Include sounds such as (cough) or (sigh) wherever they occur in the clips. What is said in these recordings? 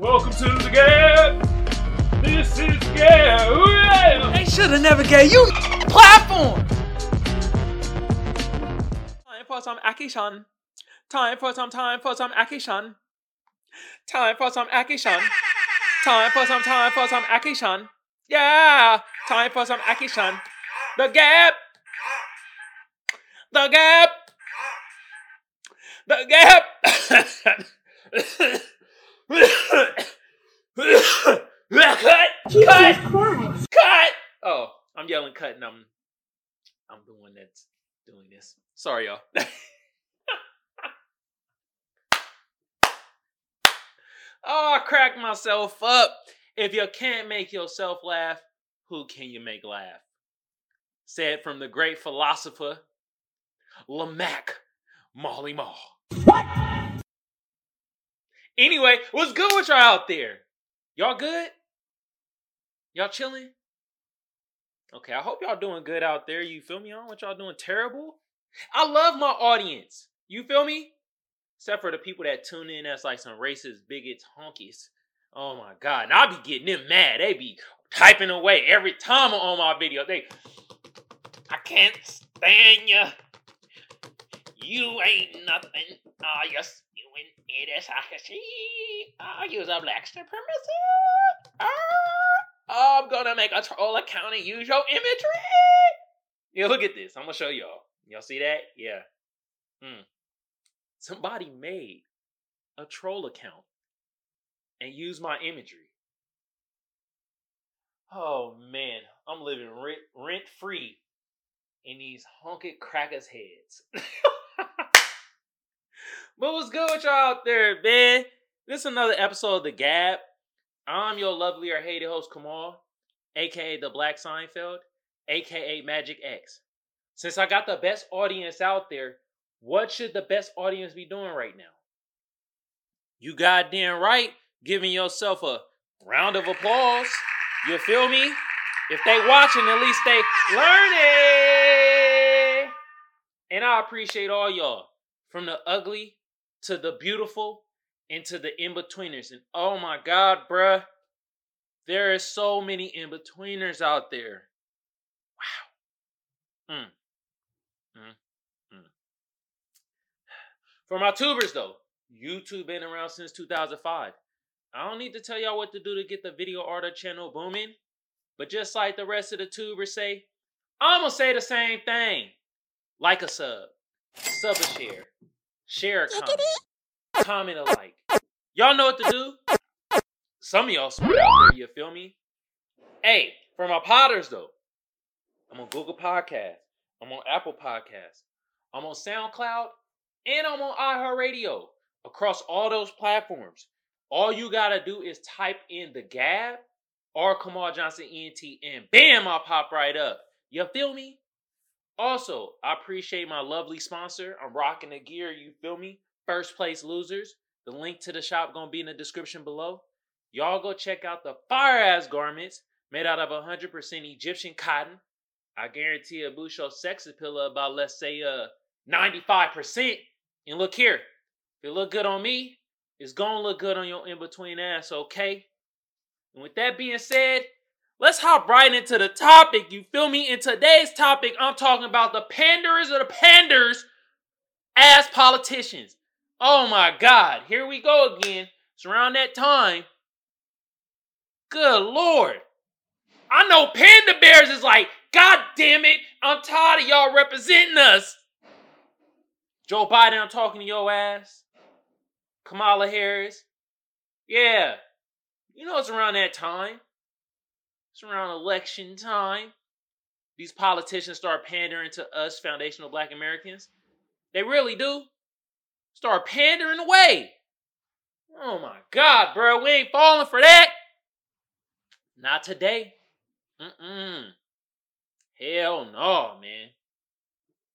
Welcome to the gap. This is gap. Yeah. They should have never gave you platform. Time for some action. Time for some time for some action. Time for some action. Time for some time for some action. Yeah, time for some action. The gap. The gap. The gap. (laughs) (laughs) cut. Cut. Cut. Oh, I'm yelling cut and I'm I'm the one that's doing this. Sorry, y'all. (laughs) oh, I cracked myself up. If you can't make yourself laugh, who can you make laugh? Said from the great philosopher Lamac Molly Mall. Anyway, what's good with y'all out there? Y'all good? Y'all chilling? Okay, I hope y'all doing good out there. You feel me? I don't want y'all doing terrible. I love my audience. You feel me? Except for the people that tune in as like some racist bigots, honkies. Oh my god. And I be getting them mad. They be typing away every time on my video. They I can't stand you. You ain't nothing. Ah, yes, it is I see. Ah, you's a black supremacist. Ah. I'm gonna make a troll account and use your imagery. Yeah, look at this. I'm gonna show y'all. Y'all see that? Yeah. Hmm. Somebody made a troll account and used my imagery. Oh man, I'm living rent, rent free in these honky crackers' heads. (laughs) but what's good with y'all out there, man? This is another episode of The Gap. I'm your lovely or hated host, Kamal, aka the Black Seinfeld, aka Magic X. Since I got the best audience out there, what should the best audience be doing right now? You goddamn right, giving yourself a round of applause. You feel me? If they watching, at least they learning. And I appreciate all y'all, from the ugly to the beautiful and to the in-betweeners. And oh my God, bruh, there is so many in-betweeners out there. Wow. Mm. Mm. Mm. For my tubers though, YouTube been around since 2005. I don't need to tell y'all what to do to get the video art channel booming. But just like the rest of the tubers say, I'm gonna say the same thing. Like a sub, sub a share, share a comment, comment a like. Y'all know what to do. Some of y'all smart out there, you feel me? Hey, for my potters though, I'm on Google Podcast, I'm on Apple Podcast, I'm on SoundCloud, and I'm on iHeartRadio. Across all those platforms, all you gotta do is type in the Gab or Kamal Johnson ENT, and bam, I'll pop right up. You feel me? Also, I appreciate my lovely sponsor. I'm rocking the gear, you feel me? First place losers. The link to the shop gonna be in the description below. Y'all go check out the fire ass garments made out of 100% Egyptian cotton. I guarantee a your sex appeal about let's say uh 95%. And look here, if it look good on me, it's gonna look good on your in between ass, okay? And with that being said, let's hop right into the topic. You feel me? In today's topic, I'm talking about the panders of the panders as politicians. Oh my God, here we go again. It's around that time. Good Lord. I know Panda Bears is like, God damn it, I'm tired of y'all representing us. Joe Biden, I'm talking to your ass. Kamala Harris. Yeah. You know it's around that time. It's around election time. These politicians start pandering to us, foundational black Americans. They really do start pandering away. Oh my God, bro, we ain't falling for that. Not today. Mm-mm. Hell no, man.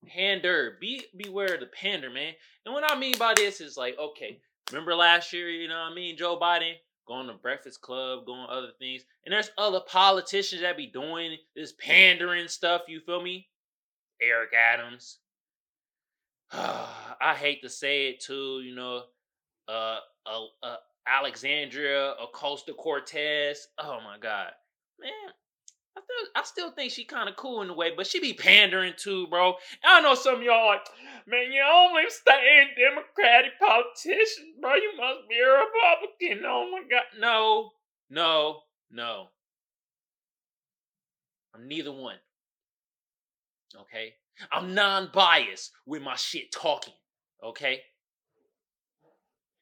Pander. Be beware of the pander, man. And what I mean by this is like, okay, remember last year, you know what I mean? Joe Biden going to Breakfast Club, going other things. And there's other politicians that be doing this pandering stuff, you feel me? Eric Adams, (sighs) I hate to say it too, you know, uh, a, a, Alexandria Ocasio-Cortez. Oh my god, man. I still, I still think she kind of cool in a way, but she be pandering too, bro. I know some of y'all like, man, you only stay in Democratic politicians, bro. You must be a Republican. Oh my god, no, no, no. I'm neither one. Okay, I'm non-biased with my shit talking. Okay.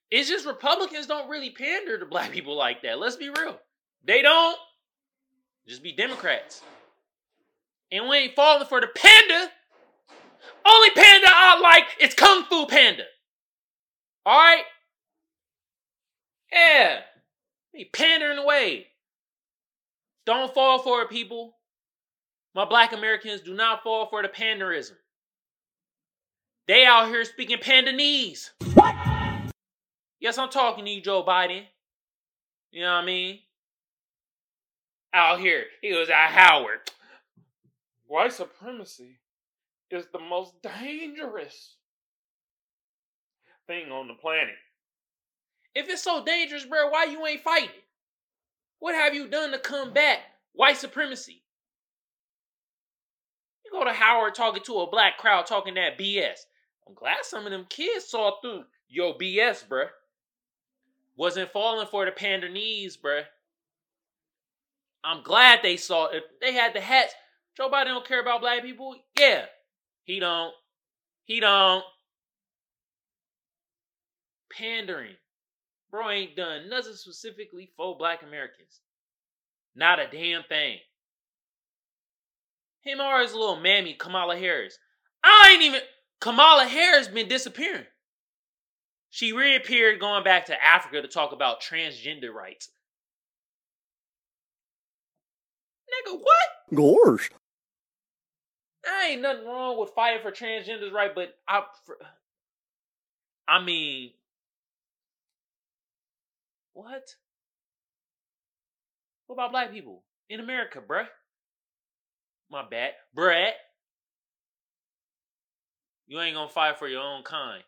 It's just Republicans don't really pander to black people like that. Let's be real. They don't. Just be Democrats. And we ain't falling for the panda. Only panda I like is Kung Fu Panda. Alright? Yeah. Be pandering away. Don't fall for it, people. My black Americans do not fall for the panderism. They out here speaking pandanese. What? Yes, I'm talking to you, Joe Biden. You know what I mean? Out here, he was at ah, Howard. White supremacy is the most dangerous thing on the planet. If it's so dangerous, bro, why you ain't fighting? What have you done to combat white supremacy? You go to Howard talking to a black crowd talking that BS. I'm glad some of them kids saw through your BS, bruh. Wasn't falling for the pandanese, bruh. I'm glad they saw it. They had the hats. Joe Biden don't care about black people. Yeah, he don't. He don't. Pandering. Bro ain't done nothing specifically for black Americans. Not a damn thing. Him or his little mammy, Kamala Harris. I ain't even. Kamala Harris been disappearing. She reappeared going back to Africa to talk about transgender rights. Nigga, what? Gosh. There ain't nothing wrong with fighting for transgenders, right? But I, for, I mean, what? What about black people in America, bruh? My bad, Brett. You ain't gonna fight for your own kind.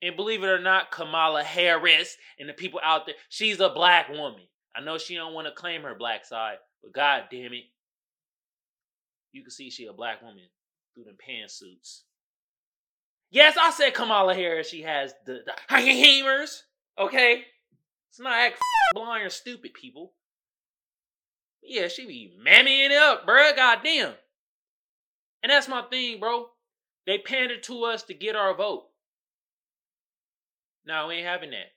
And believe it or not, Kamala Harris and the people out there, she's a black woman. I know she don't want to claim her black side, but god damn it. You can see she a black woman through them pantsuits. Yes, I said Kamala Harris, she has the, the hamers. Okay? It's not act blind or stupid, people. Yeah, she be mammying it up, bruh. Goddamn. And that's my thing, bro. They pandered to us to get our vote. No, we ain't having that.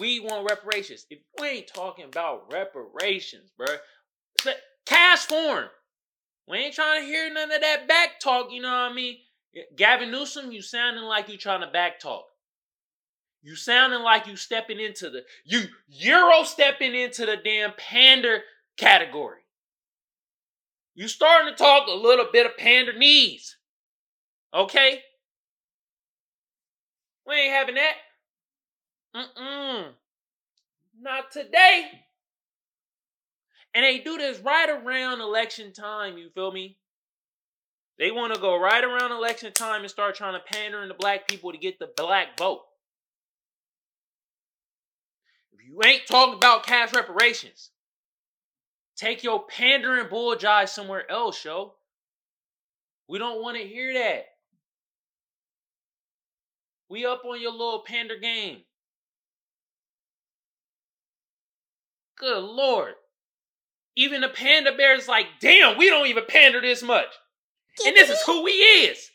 We want reparations. If we ain't talking about reparations, bro, cash form. We ain't trying to hear none of that back talk. You know what I mean? Gavin Newsom, you sounding like you trying to back talk. You sounding like you stepping into the you Euro stepping into the damn pander category. You starting to talk a little bit of pander knees. Okay? We ain't having that. Mm-mm. Not today. And they do this right around election time, you feel me? They want to go right around election time and start trying to pander into black people to get the black vote. If you ain't talking about cash reparations, take your pandering bull jive somewhere else, yo. We don't want to hear that. We up on your little pander game. Good lord. Even the panda bear is like, damn, we don't even pander this much. And this is who he is.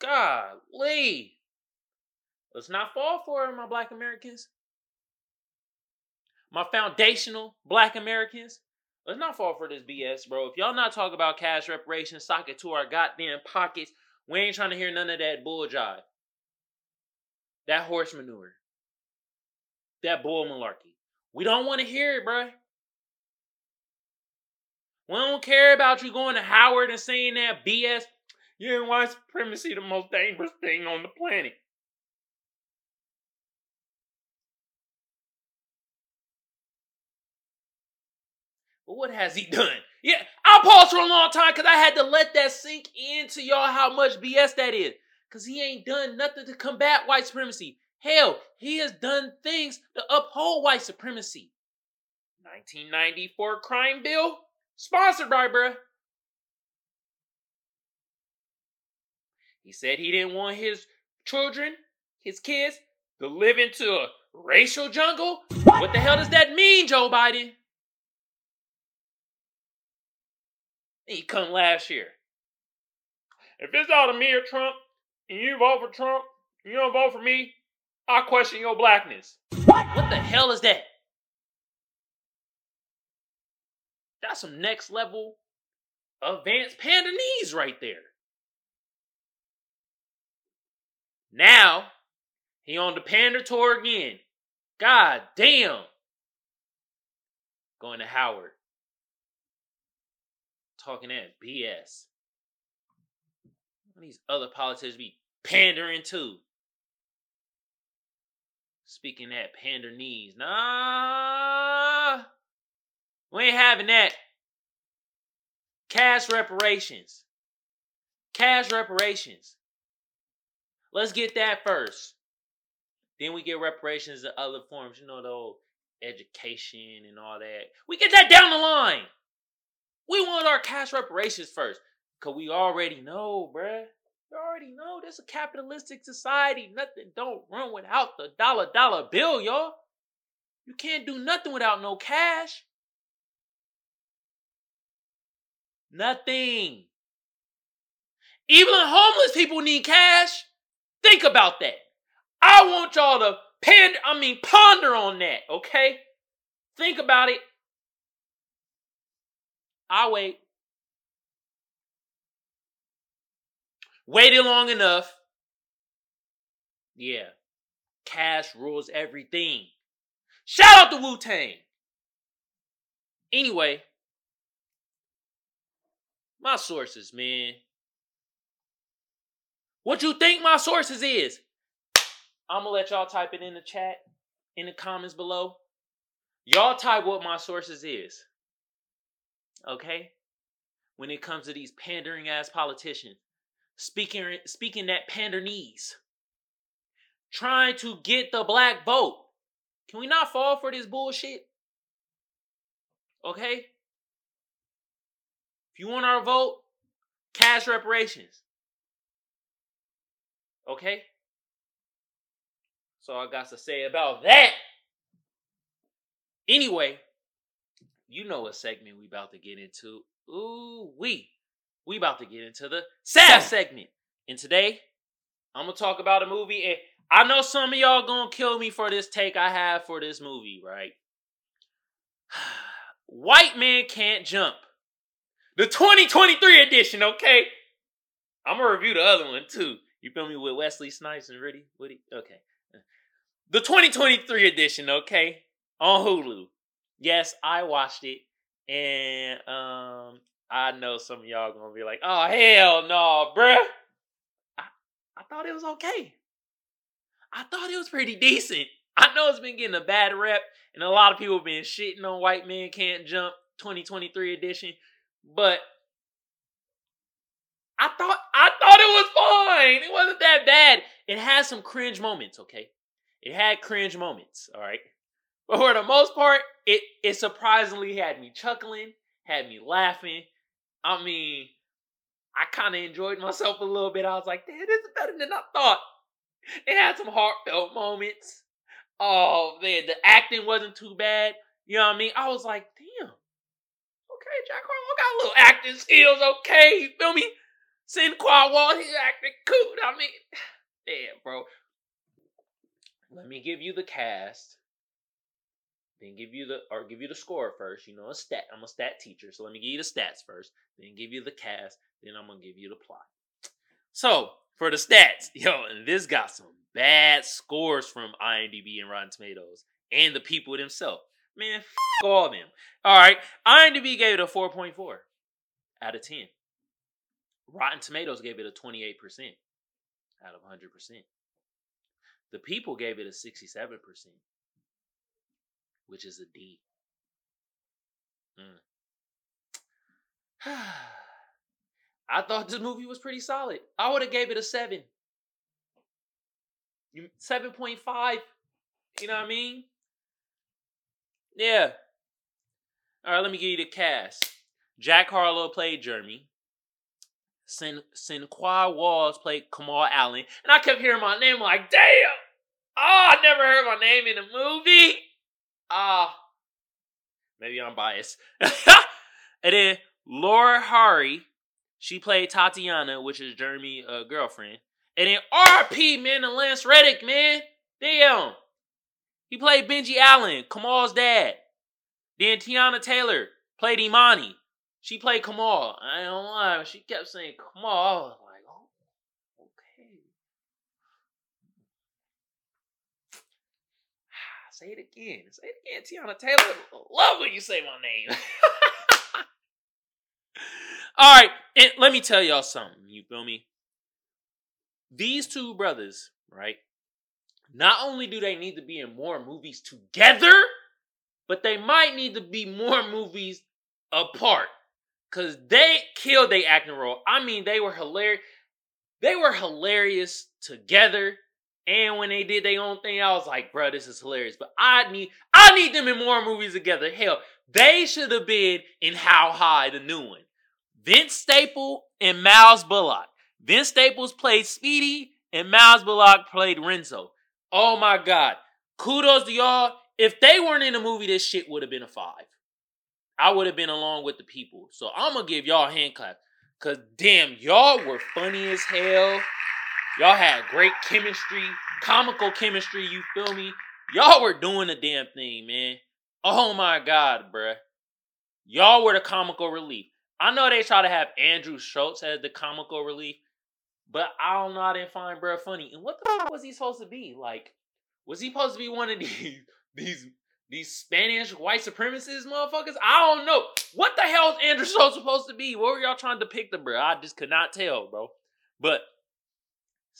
Golly. Let's not fall for it, my black Americans. My foundational black Americans. Let's not fall for this BS, bro. If y'all not talking about cash reparations, sock it to our goddamn pockets. We ain't trying to hear none of that bull jive. That horse manure that bull malarkey. We don't want to hear it, bruh. We don't care about you going to Howard and saying that BS. You yeah, white supremacy the most dangerous thing on the planet? But what has he (laughs) done? Yeah, I'll pause for a long time because I had to let that sink into y'all how much BS that is. Because he ain't done nothing to combat white supremacy. Hell, he has done things to uphold white supremacy. 1994 crime bill, sponsored by bruh. He said he didn't want his children, his kids, to live into a racial jungle. What the hell does that mean, Joe Biden? He come last year. If it's out of me or Trump, and you vote for Trump, you don't vote for me, I question your blackness. What What the hell is that? That's some next level advanced pandanese right there. Now, he on the panda tour again. God damn. Going to Howard. Talking that BS. These other politicians be pandering too. Speaking at that knees, Nah. We ain't having that. Cash reparations. Cash reparations. Let's get that first. Then we get reparations in other forms, you know, the old education and all that. We get that down the line. We want our cash reparations first. Cause we already know, bruh. We already know this is a capitalistic society. Nothing don't run without the dollar dollar bill, y'all. You can't do nothing without no cash. Nothing. Even homeless people need cash. Think about that. I want y'all to pen, I mean, ponder on that, okay? Think about it. I wait. Waited long enough. Yeah. Cash rules everything. Shout out to Wu Tang. Anyway, my sources, man. What you think my sources is? I'm gonna let y'all type it in the chat, in the comments below. Y'all type what my sources is. Okay? When it comes to these pandering ass politicians, speaking speaking that pandernese, trying to get the black vote. Can we not fall for this bullshit? Okay? If you want our vote, cash reparations. Okay? So I got to say about that. Anyway, you know what segment we about to get into. Ooh, we. We about to get into the sad segment. And today, I'm gonna talk about a movie. And I know some of y'all gonna kill me for this take I have for this movie, right? (sighs) White Man Can't Jump. The 2023 edition, okay? I'm gonna review the other one too. You feel me with Wesley Snipes and Woody? Woody? Okay. The 2023 edition, okay? On Hulu. Yes, I watched it. And um I know some of y'all gonna be like, oh hell no, bruh. I, I thought it was okay. I thought it was pretty decent. I know it's been getting a bad rep, and a lot of people have been shitting on White Man Can't Jump 2023 edition, but I thought I thought it was fine. It wasn't that bad. It had some cringe moments, okay? It had cringe moments, all right? But for the most part, it it surprisingly had me chuckling, had me laughing. I mean, I kind of enjoyed myself a little bit. I was like, damn, this is better than I thought. It had some heartfelt moments. Oh man, the acting wasn't too bad. You know what I mean? I was like, damn. Okay, Jack Harlow got a little acting skills, okay? You feel me? Sinqua Wall, he acting cool. I mean, (sighs) damn, bro. Let me give you the cast. Then give you the or give you the score first. You know, a stat. I'm a stat teacher, so let me give you the stats first. Then give you the cast. Then I'm gonna give you the plot. So for the stats, (laughs) yo, and this got some bad scores from IMDb and Rotten Tomatoes and the people themselves. Man, f- all them. All right, IMDb gave it a 4.4 out of 10. Rotten Tomatoes gave it a 28% out of 100%. The people gave it a 67%, which is a D. Mm. (sighs) I thought this movie was pretty solid. I would have gave it a 7. Seven point five. You know what I mean? Yeah. All right, let me give you the cast. Jack Harlow played Jeremy. Sin Sinqua Walls played Kamal Allen, and I kept hearing my name like, damn. Oh, I never heard my name in a movie. Ah, maybe I'm biased. (laughs) and then Laura Harrier, she played Tatiana, which is Jeremy's uh, girlfriend. And then RP, man, and Lance Reddick, man. Damn. He played Benji Allen, Kamal's dad. Then Teyana Taylor played Imani. She played Kamal. I don't lie. She kept saying Kamal. I was like, oh, okay. Say it again. Say it again, Teyana Taylor. Love when you say my name. (laughs) All right, and let me tell y'all something. You feel me? These two brothers, right? Not only do they need to be in more movies together, but they might need to be more movies apart. Cause they killed their acting role. I mean, they were hilarious. They were hilarious together. And when they did their own thing, I was like, bro, this is hilarious. But I need I need them in more movies together. Hell, they should have been in How High, the new one. Vince Staple and Myles Bullock. Vince Staples played Speedy and Myles Bullock played Renzo. Oh my God. Kudos to y'all. If they weren't in the movie, this shit would have been a five. I would have been along with the people. So I'm gonna give y'all a hand clap. Cause damn, y'all were funny as hell. Y'all had great chemistry, comical chemistry, you feel me? Y'all were doing the damn thing, man. Oh my god, bruh. Y'all were the comical relief. I know they try to have Andrew Schulz as the comical relief, but I don't know. I didn't find bruh funny. And what the fuck was he supposed to be? Like, was he supposed to be one of (laughs) these these these Spanish white supremacist motherfuckers? I don't know. What the hell is Andrew Schulz supposed to be? What were y'all trying to depict him, bro? I just could not tell, bro. But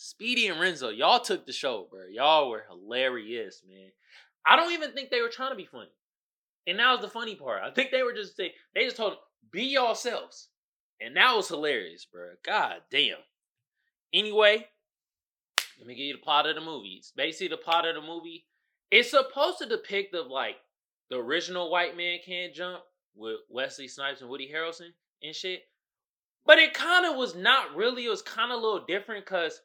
Speedy and Renzo, y'all took the show, bro. Y'all were hilarious, man. I don't even think they were trying to be funny. And that was the funny part. I think they were just they, they just told them, be yourselves. And that was hilarious, bro. God damn. Anyway, let me give you the plot of the movie. Basically, the plot of the movie it's supposed to depict of like the original White Man Can't Jump with Wesley Snipes and Woody Harrelson and shit. But it kind of was not really. It was kind of a little different because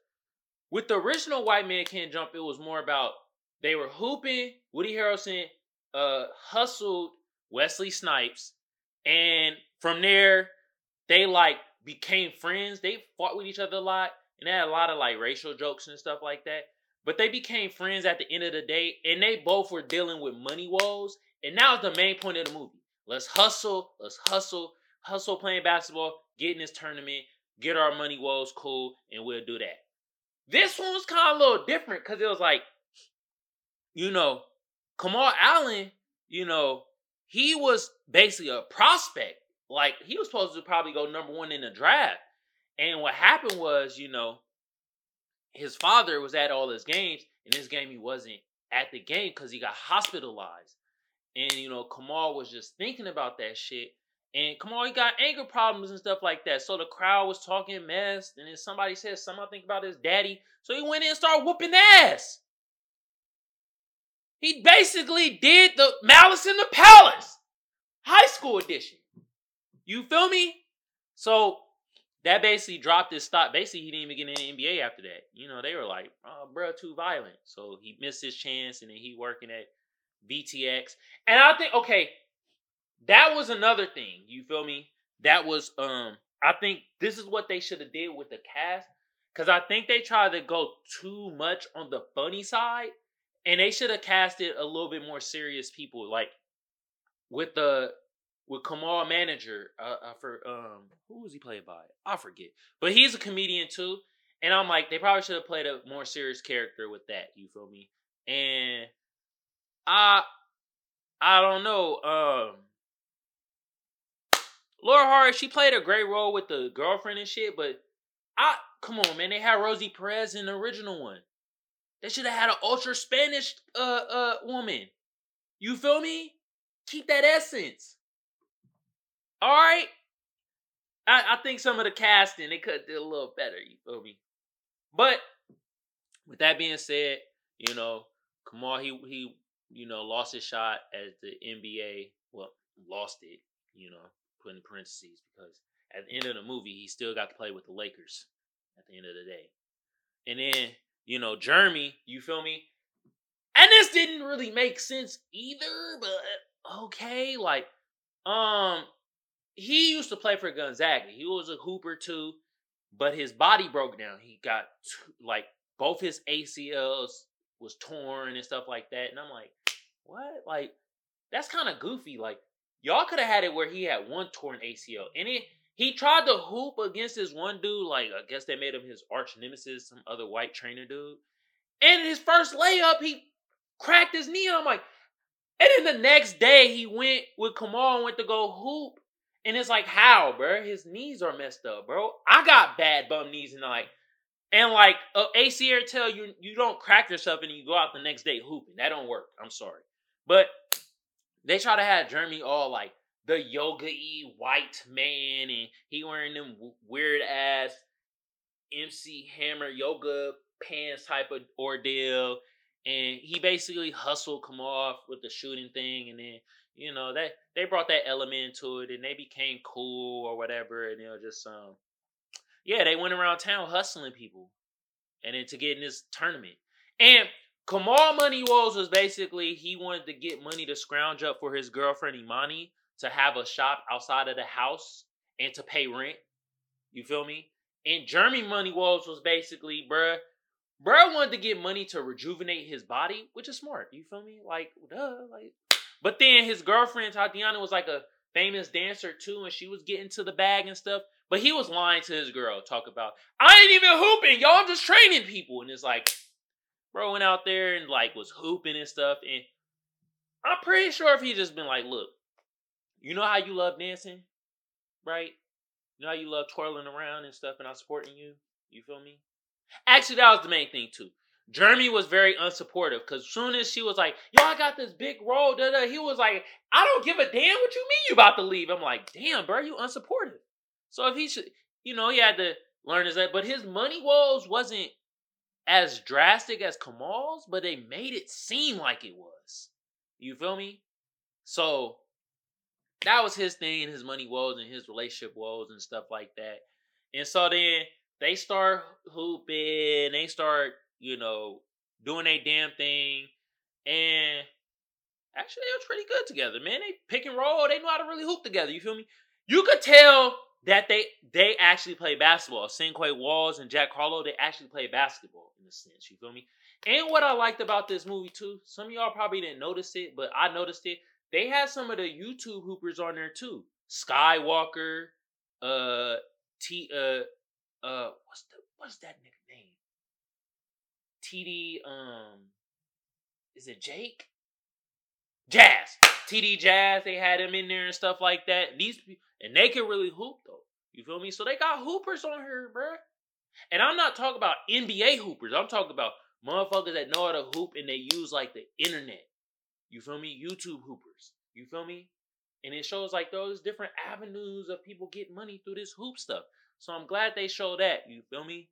with the original White Man Can't Jump, it was more about they were hooping. Woody Harrelson uh, hustled Wesley Snipes, and from there they like became friends. They fought with each other a lot, and they had a lot of like racial jokes and stuff like that. But they became friends at the end of the day, and they both were dealing with money woes. And that was the main point of the movie. Let's hustle, let's hustle, hustle playing basketball, get in this tournament, get our money woes cool, and we'll do that. This one was kind of a little different because it was like, you know, Kamal Allen, you know, he was basically a prospect. Like he was supposed to probably go number one in the draft. And what happened was, you know, his father was at all his games, and this game he wasn't at the game because he got hospitalized. And you know, Kamal was just thinking about that shit. And Kamal, he got anger problems and stuff like that. So the crowd was talking mess, and then somebody said something I think about his daddy. So he went in and started whooping ass. He basically did the Malice in the Palace, high school edition. You feel me? So that basically dropped his stock. Basically, he didn't even get in the NBA after that. You know, they were like, oh, bro, too violent. So he missed his chance, and then he working at VTX. And I think, okay, that was another thing. You feel me? That was, um, I think this is what they should have did with the cast. Because I think they tried to go too much on the funny side. And they should have casted a little bit more serious people. Like, with the with Kamal Manager. Uh, uh, for um, who was he played by? I forget. But he's a comedian too. And I'm like, they probably should have played a more serious character with that. You feel me? And I, I don't know. Um, Laura Hart, she played a great role with the girlfriend and shit. But I, come on, man, they had Rosie Perez in the original one. They should have had an ultra Spanish uh uh woman. You feel me? Keep that essence. All right. I, I think some of the casting they could do a little better. You feel me? But with that being said, you know, Kamal he he you know lost his shot at the NBA. Well, lost it. You know, put in parentheses because at the end of the movie he still got to play with the Lakers at the end of the day. And then you know Jeremy, you feel me? And this didn't really make sense either, but okay, like um he used to play for Gonzaga. He was a hooper too, but his body broke down. He got like both his ACLs was torn and stuff like that. And I'm like, what? Like, that's kind of goofy. Like, y'all could have had it where he had one torn ACL. And it he tried to hoop against this one dude, like I guess they made him his arch nemesis, some other white trainer dude. And his first layup, he cracked his knee. And I'm like, and then the next day he went with Kamal and went to go hoop. And it's like, how, bro? His knees are messed up, bro. I got bad bum knees and like and like uh, ACL tell you you don't crack yourself and you go out the next day hooping. That don't work. I'm sorry. But they try to have Jeremy all like the yoga y white man and he wearing them weird ass MC Hammer yoga pants type of ordeal. And he basically hustled off with the shooting thing and then you know they they brought that element to it and they became cool or whatever and you know just um yeah they went around town hustling people and then to get in this tournament and Kamal Money Woes was basically he wanted to get money to scrounge up for his girlfriend Imani to have a shop outside of the house and to pay rent. You feel me? And Jeremy Money Woes was basically, bruh, bruh wanted to get money to rejuvenate his body, which is smart. You feel me? Like, duh, like. But then his girlfriend Tatiana was like a famous dancer too, and she was getting to the bag and stuff. But he was lying to his girl, talk about, I ain't even hooping, y'all. I'm just training people, and it's like, bro went out there and like was hooping and stuff. And I'm pretty sure if he just been like, look, you know how you love dancing, right? You know how you love twirling around and stuff, and I'm supporting you. You feel me? Actually, that was the main thing too. Jeremy was very unsupportive because soon as she was like, "Yo, I got this big role," da, da, he was like, "I don't give a damn what you mean you about to leave." I'm like, "Damn, bro, you unsupportive." So if he should, you know, he had to learn his that, but his money woes wasn't as drastic as Kamal's, but they made it seem like it was. You feel me? So that was his thing, his money woes and his relationship woes and stuff like that. And so then they start hooping, they start, you know, doing a damn thing. And actually, they were pretty good together, man. They pick and roll, they know how to really hoop together. You feel me? You could tell that they they actually play basketball. Sinqua Walls and Jack Harlow, they actually play basketball in a sense. You feel me? And what I liked about this movie too, some of y'all probably didn't notice it, but I noticed it. They had some of the YouTube hoopers on there too. Skywalker, uh, T, uh, uh, what's the what's that nigga name? TD, um, is it Jake? Jazz, TD Jazz. They had him in there and stuff like that. These and they can really hoop though. You feel me? So they got hoopers on here, bruh. And I'm not talking about NBA hoopers. I'm talking about motherfuckers that know how to hoop and they use like the internet. You feel me? YouTube hoopers. You feel me? And it shows like those different avenues of people getting money through this hoop stuff. So I'm glad they show that. You feel me?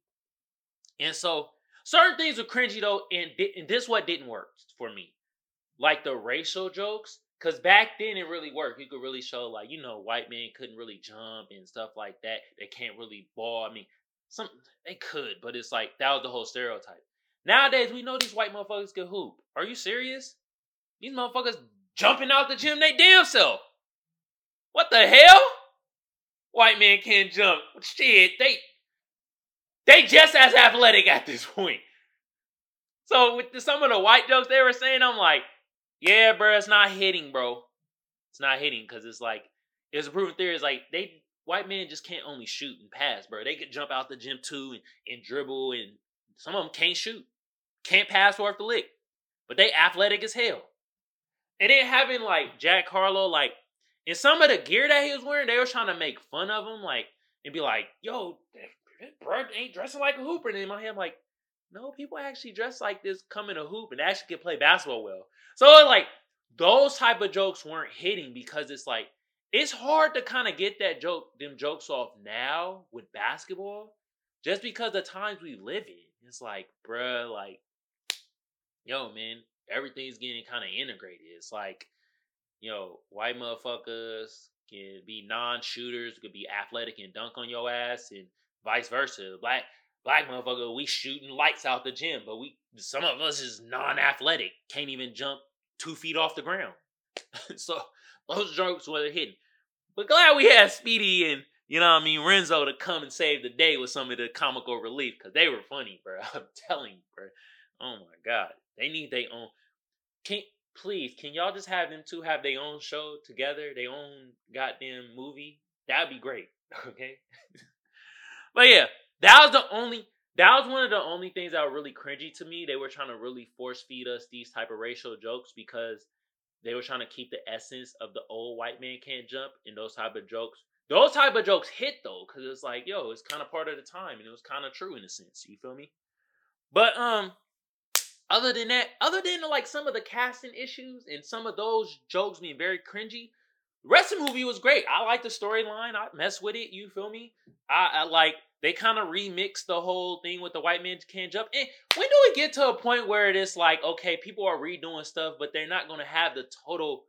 And so certain things were cringy though, and, and this what didn't work for me. Like the racial jokes. Cause back then it really worked. You could really show like, you know, white men couldn't really jump and stuff like that. They can't really ball. I mean, some they could, but it's like that was the whole stereotype. Nowadays we know these white motherfuckers can hoop. Are you serious? These motherfuckers jumping out the gym they damn self. What the hell? White men can't jump. Shit, they they just as athletic at this (laughs) point. So with the, some of the white jokes they were saying, I'm like, yeah, bro, it's not hitting, bro. It's not hitting because it's like it's a proven theory. It's like they white men just can't only shoot and pass, bro. They could jump out the gym too and, and dribble, and some of them can't shoot, can't pass worth the lick, but they athletic as hell. And then having like Jack Harlow, like in some of the gear that he was wearing, they were trying to make fun of him, like and be like, "Yo, bro, ain't dressing like a hooper." And in my head, I'm like, no, people actually dress like this, come in a hoop, and actually can play basketball well. So like those type of jokes weren't hitting because it's like it's hard to kind of get that joke, them jokes off now with basketball, just because the times we live in. it's like, bruh, like, yo, man, everything's getting kind of integrated. It's like, you know, white motherfuckers can be non-shooters, could be athletic and dunk on your ass, and vice versa. Black black motherfucker, we shooting lights out the gym, but we some of us is non-athletic, can't even jump two feet off the ground. (laughs) so those jokes were hitting. But glad we had Speedy and you know what I mean Renzo to come and save the day with some of the comical relief because they were funny, bro. (laughs) I'm telling you, bro. Oh my god, they need their own. Can please can y'all just have them two have their own show together, their own goddamn movie? That'd be great. (laughs) Okay. but yeah, that was the only that was one of the only things that were really cringy to me. They were trying to really force feed us these type of racial jokes because they were trying to keep the essence of the old white man can't jump and those type of jokes. Those type of jokes hit though, because it's like, yo, it's kind of part of the time and it was kind of true in a sense. You feel me? But um, other than that, other than like some of the casting issues and some of those jokes being very cringy, the rest of the movie was great. I like the storyline. I mess with it. You feel me? I, I like they kind of remix the whole thing with the white man can't jump. And when do we get to a point where it is like, okay, people are redoing stuff, but they're not going to have the total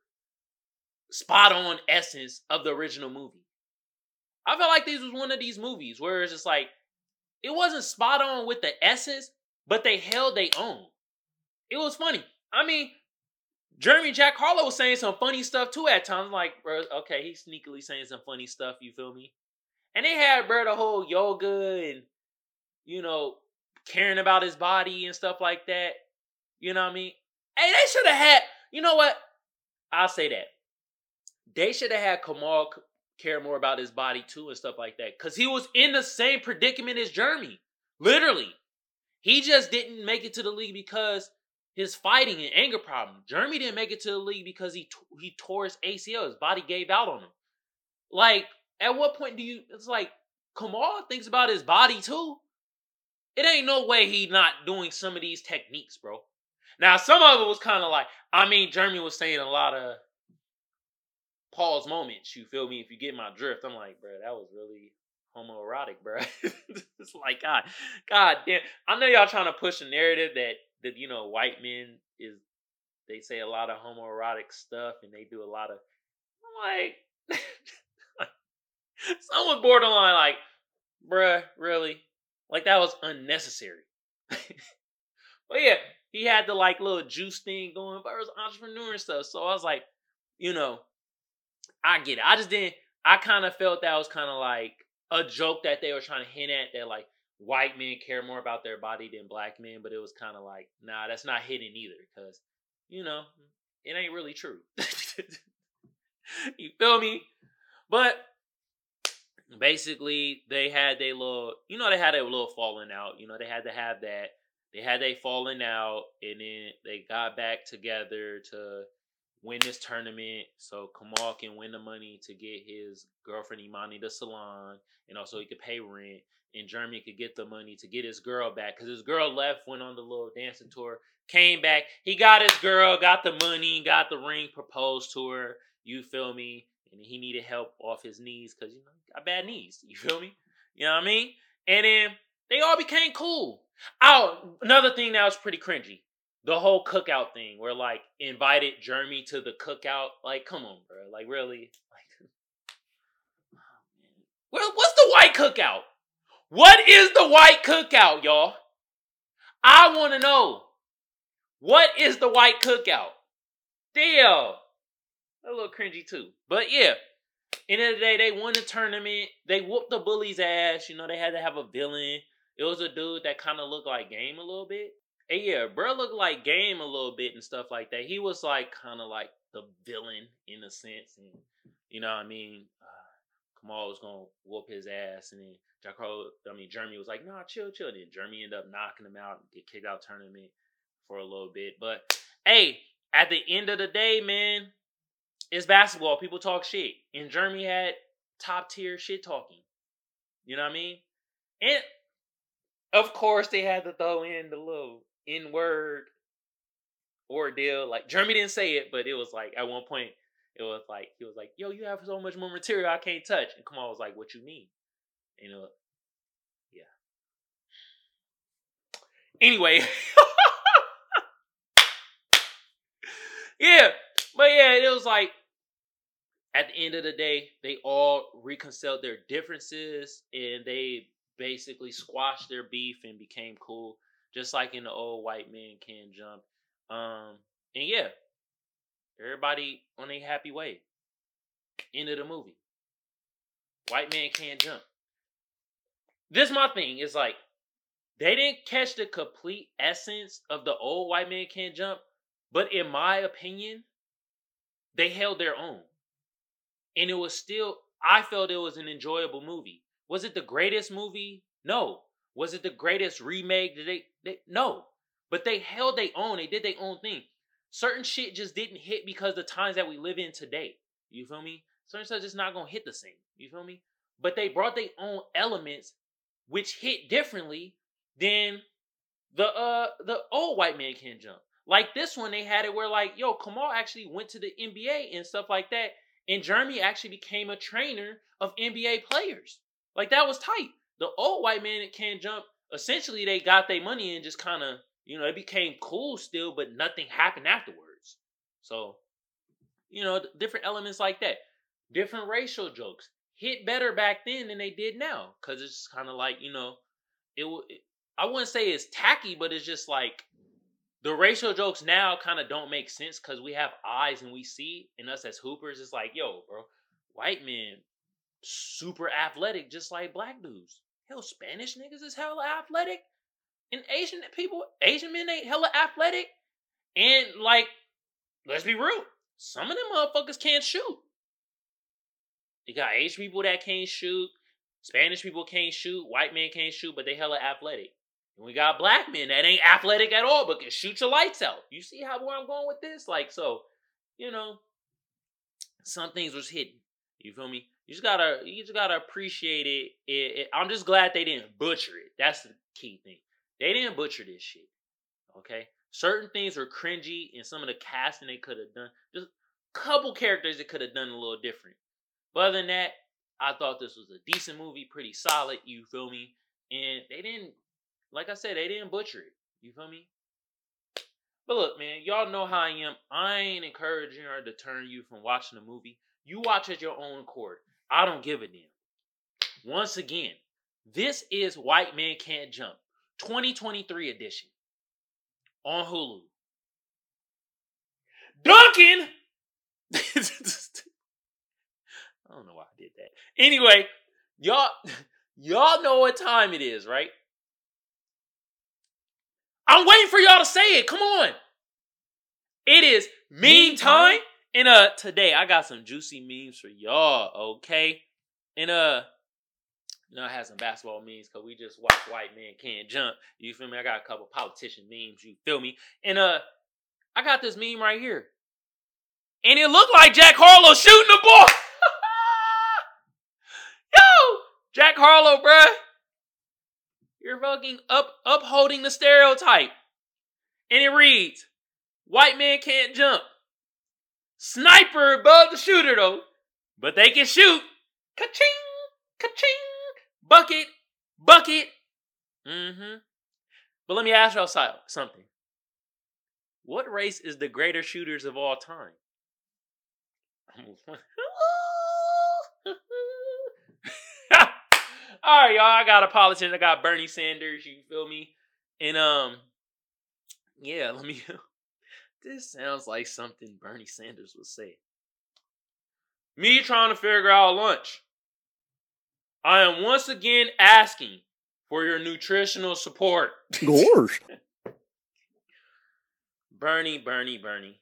spot on essence of the original movie? I felt like this was one of these movies where it's just like, it wasn't spot on with the essence, but they held their own. It was funny. I mean, Jeremy Jack Harlow was saying some funny stuff too at times. Like, bro, okay, he's sneakily saying some funny stuff. You feel me? And they had bro the whole yoga and you know caring about his body and stuff like that. You know what I mean? Hey, they should have had. You know what? I'll say that they should have had Kamal care more about his body too and stuff like that, because he was in the same predicament as Jeremy. Literally, he just didn't make it to the league because his fighting and anger problem. Jeremy didn't make it to the league because he he tore his ACL. His body gave out on him. Like at what point do you? It's like Kamal thinks about his body too. It ain't no way he not doing some of these techniques, bro. Now some of it was kind of like, I mean, Jeremy was saying a lot of pause moments. You feel me? If you get my drift, I'm like, bro, that was really homoerotic, bro. (laughs) it's like God, God damn. I know y'all trying to push a narrative that that you know white men is they say a lot of homoerotic stuff and they do a lot of. I'm like. (laughs) Someone borderline like, bruh, really? Like that was unnecessary. (laughs) but yeah, he had the like little juice thing going for was entrepreneur and stuff. So I was like, you know, I get it. I just didn't. I kind of felt that was kind of like a joke that they were trying to hint at that like white men care more about their body than black men, but it was kind of like, nah, that's not hidden either, because you know, it ain't really true. (laughs) you feel me? But basically they had their little you know they had a little falling out you know they had to have that they had they falling out and then they got back together to win this tournament so Kamal can win the money to get his girlfriend Imani the salon and also he could pay rent and Jeremy could get the money to get his girl back because his girl left went on the little dancing tour came back he got his girl got the money got the ring proposed to her you feel me and he needed help off his knees because you know got bad knees. You feel me? You know what I mean? And then they all became cool. Oh, another thing that was pretty cringy. The whole cookout thing where like invited Jeremy to the cookout. Like, come on, bro. Like really? Like (laughs) oh, Where, what's the white cookout? What is the white cookout, y'all? I want to know. What is the white cookout? Damn. A little cringy too. But yeah, end of the day, they won the tournament. They whooped the bully's ass. You know, they had to have a villain. It was a dude that kind of looked like Game a little bit. And yeah, bro looked like Game a little bit and stuff like that. He was like kind of like the villain in a sense. And you know what I mean? Uh, Kamal was going to whoop his ass. And then Jaco, I mean, Jeremy was like, nah, chill, chill. And then Jeremy ended up knocking him out and get kicked out tournament for a little bit. But hey, at the end of the day, man, it's basketball. People talk shit. And Jeremy had top tier shit talking. You know what I mean? And of course, they had to throw in the little N word ordeal. Like Jeremy didn't say it, but it was like at one point, it was like he was like, "Yo, you have so much more material I can't touch." And Kamal was like, "What you mean?" You know, yeah. Anyway. (laughs) yeah. But yeah, it was like at the end of the day, they all reconciled their differences and they basically squashed their beef and became cool, just like in the old white man can jump. Um, and yeah, everybody on a happy way. End of the movie. White man can't jump. This is my thing. It's like they didn't catch the complete essence of the old white man can't jump, but in my opinion, they held their own and it was still I felt it was an enjoyable movie. Was it the greatest movie? No. Was it the greatest remake? Did they, they no. But they held their own. They did their own thing. Certain shit just didn't hit because the times that we live in today. You feel me? Certain stuff just not gonna hit the same. You feel me? But they brought their own elements which hit differently than the uh the old white man can jump. Like this one, they had it where like, yo, Kamal actually went to the NBA and stuff like that and Jeremy actually became a trainer of NBA players. Like that was tight. The old white man that can't jump, essentially they got their money and just kind of, you know, it became cool still, but nothing happened afterwards. So, you know, different elements like that. Different racial jokes hit better back then than they did now. Cause it's kind of like, you know, it, it I wouldn't say it's tacky, but it's just like the racial jokes now kind of don't make sense because we have eyes and we see, and us as hoopers, it's like, yo, bro, white men super athletic, just like black dudes. Hell, Spanish niggas is hella athletic, and Asian people, Asian men ain't hella athletic, and like, let's be real, some of them motherfuckers can't shoot. You got Asian people that can't shoot, Spanish people can't shoot, white men can't shoot, but they hella athletic. And we got black men that ain't athletic at all, but can shoot your lights out. You see how where I'm going with this? Like, so, you know, some things was hidden. You feel me? You just gotta, you just gotta appreciate it. it, it I'm just glad they didn't butcher it. That's the key thing. They didn't butcher this shit. Okay, certain things were cringy, and some of the casting they could have done. Just a couple characters that could have done a little different. But other than that, I thought this was a decent movie, pretty solid. You feel me? And they didn't like I said, they didn't butcher it. You feel me? But look, man, y'all know how I am. I ain't encouraging or deterring you from watching the movie. You watch at your own accord. I don't give a damn. Once again, this is White Man Can't Jump, 2023 edition on Hulu. Duncan! (laughs) I don't know why I did that. Anyway, y'all (laughs) y'all know what time it is, right? I'm waiting for y'all to say it. Come on. It is meme time. And uh today I got some juicy memes for y'all, okay? And uh you know, I had some basketball memes because we just watched White Man Can't Jump. You feel me? I got a couple politician memes, you feel me? And uh I got this meme right here. And it looked like Jack Harlow shooting the ball. Yo! Jack Harlow, bruh. You're fucking up upholding the stereotype. And it reads, white man can't jump. Sniper above the shooter though. But they can shoot. Ka-ching! Ka-ching! Bucket! Bucket! Mm-hmm. But let me ask y'all something. What race is the greater shooters of all time? (laughs) All right, y'all. I got a politician. I got Bernie Sanders. You feel me? And um, yeah. Let me. (laughs) this sounds like something Bernie Sanders would say. Me trying to figure out lunch. I am once again asking for your nutritional support. Gosh. (laughs) Bernie, Bernie, Bernie.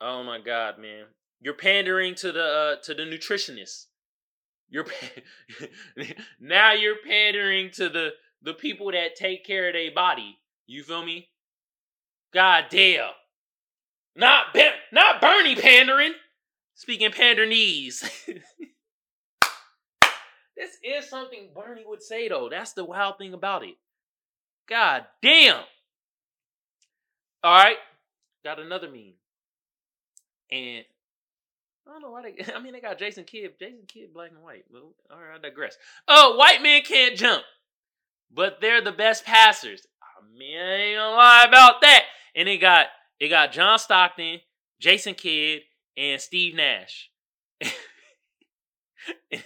Oh my God, man! You're pandering to the uh, to the nutritionists. You're (laughs) now you're pandering to the the people that take care of their body. You feel me? God damn. Not be- not Bernie pandering. Speaking pandernese. (laughs) this is something Bernie would say though. That's the wild thing about it. God damn. All right. Got another meme. And I don't know why they. (laughs) I mean, they got Jason Kidd. Jason Kidd, black and white. All right, I digress. Oh, white men can't jump, but they're the best passers. I mean, I ain't gonna lie about that. And it got it got John Stockton, Jason Kidd, and Steve Nash. (laughs)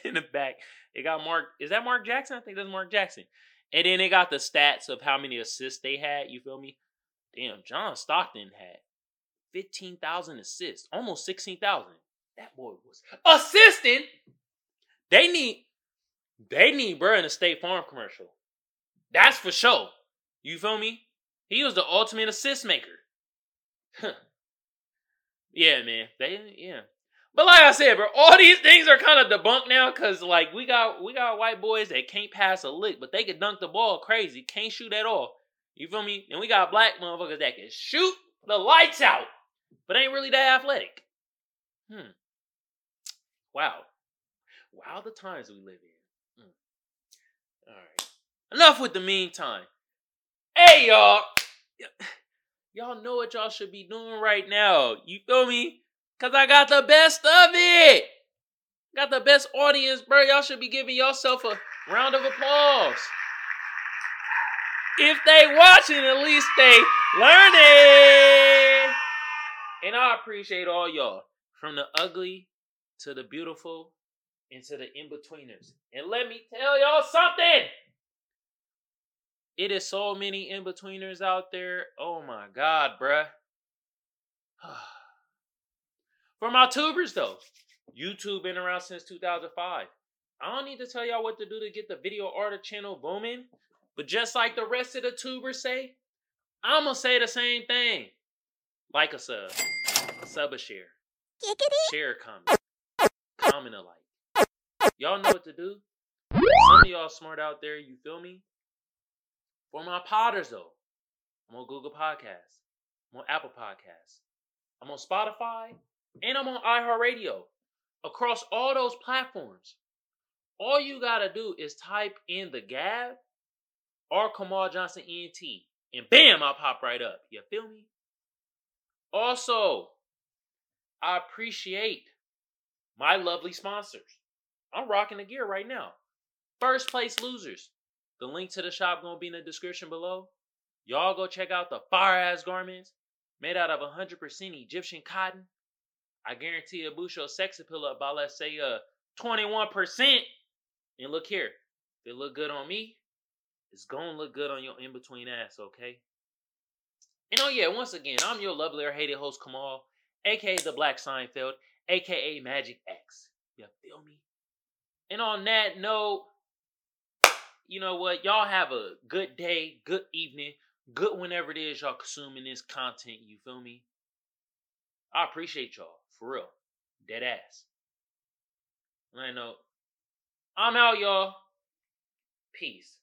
in the back, it got Mark. Is that Mark Jackson? I think that's Mark Jackson. And then they got the stats of how many assists they had. You feel me? Damn, John Stockton had fifteen thousand assists, almost sixteen thousand. That boy was assisting. They need, they need bro in a State Farm commercial. That's for sure. You feel me? He was the ultimate assist maker. yeah, man. They yeah. But like I said, bro, all these things are kind of debunked now because like we got we got white boys that can't pass a lick, but they can dunk the ball crazy, can't shoot at all. You feel me? And we got black motherfuckers that can shoot the lights out, but ain't really that athletic. Hmm. Wow. Wow, the times we live in. Hmm. All right. Enough with the meantime. Hey, y'all. (sighs) Y'all know what y'all should be doing right now. You feel me? Cause I got the best of it. Got the best audience, bro. Y'all should be giving yourself a round of applause. If they watching, at least they learning. And I appreciate all y'all. From the ugly to the beautiful and to the in-betweeners. And let me tell y'all something. It is so many in-betweeners out there. Oh my god, bruh. (sighs) For my tubers though, YouTube been around since 2005. I don't need to tell y'all what to do to get the video artist channel booming, but just like the rest of the tubers say, I'm gonna say the same thing. Like a sub, sub a share, share a comment, comment a like. Y'all know what to do. Some of y'all smart out there, you feel me? For my potters though, I'm on Google Podcasts, I'm on Apple Podcasts, I'm on Spotify, and I'm on iHeartRadio. Across all those platforms, all you gotta do is type in the Gab or Kamal Johnson ENT, and bam, I'll pop right up. You feel me? Also, I appreciate my lovely sponsors. I'm rocking the gear right now. First place losers. The link to the shop gonna be in the description below. Y'all go check out the fire ass garments made out of 100% Egyptian cotton I guarantee a Busho sex appeal up by let's say uh 21%. And look here, if it look good on me, it's gonna look good on your in-between ass, okay? And oh yeah, once again, I'm your lovely or hated host Kamal, aka the Black Seinfeld, aka Magic X. You feel me? And on that note, you know what? Y'all have a good day, good evening, good whenever it is y'all consuming this content. You feel me? I appreciate y'all. For real. Dead ass. I know. I'm out, y'all. Peace.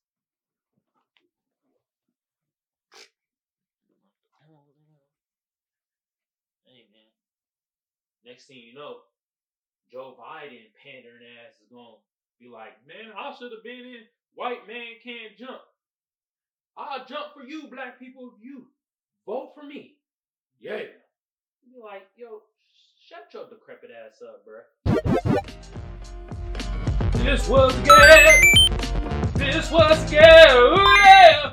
Hey, man. Next thing you know, Joe Biden pandering ass is to be like, man, I should have been in White Man Can't Jump. I'll jump for you, black people. You vote for me. Yeah. Be like, yo, Shut your decrepit ass up, bruh. This was good. This was good. Yeah.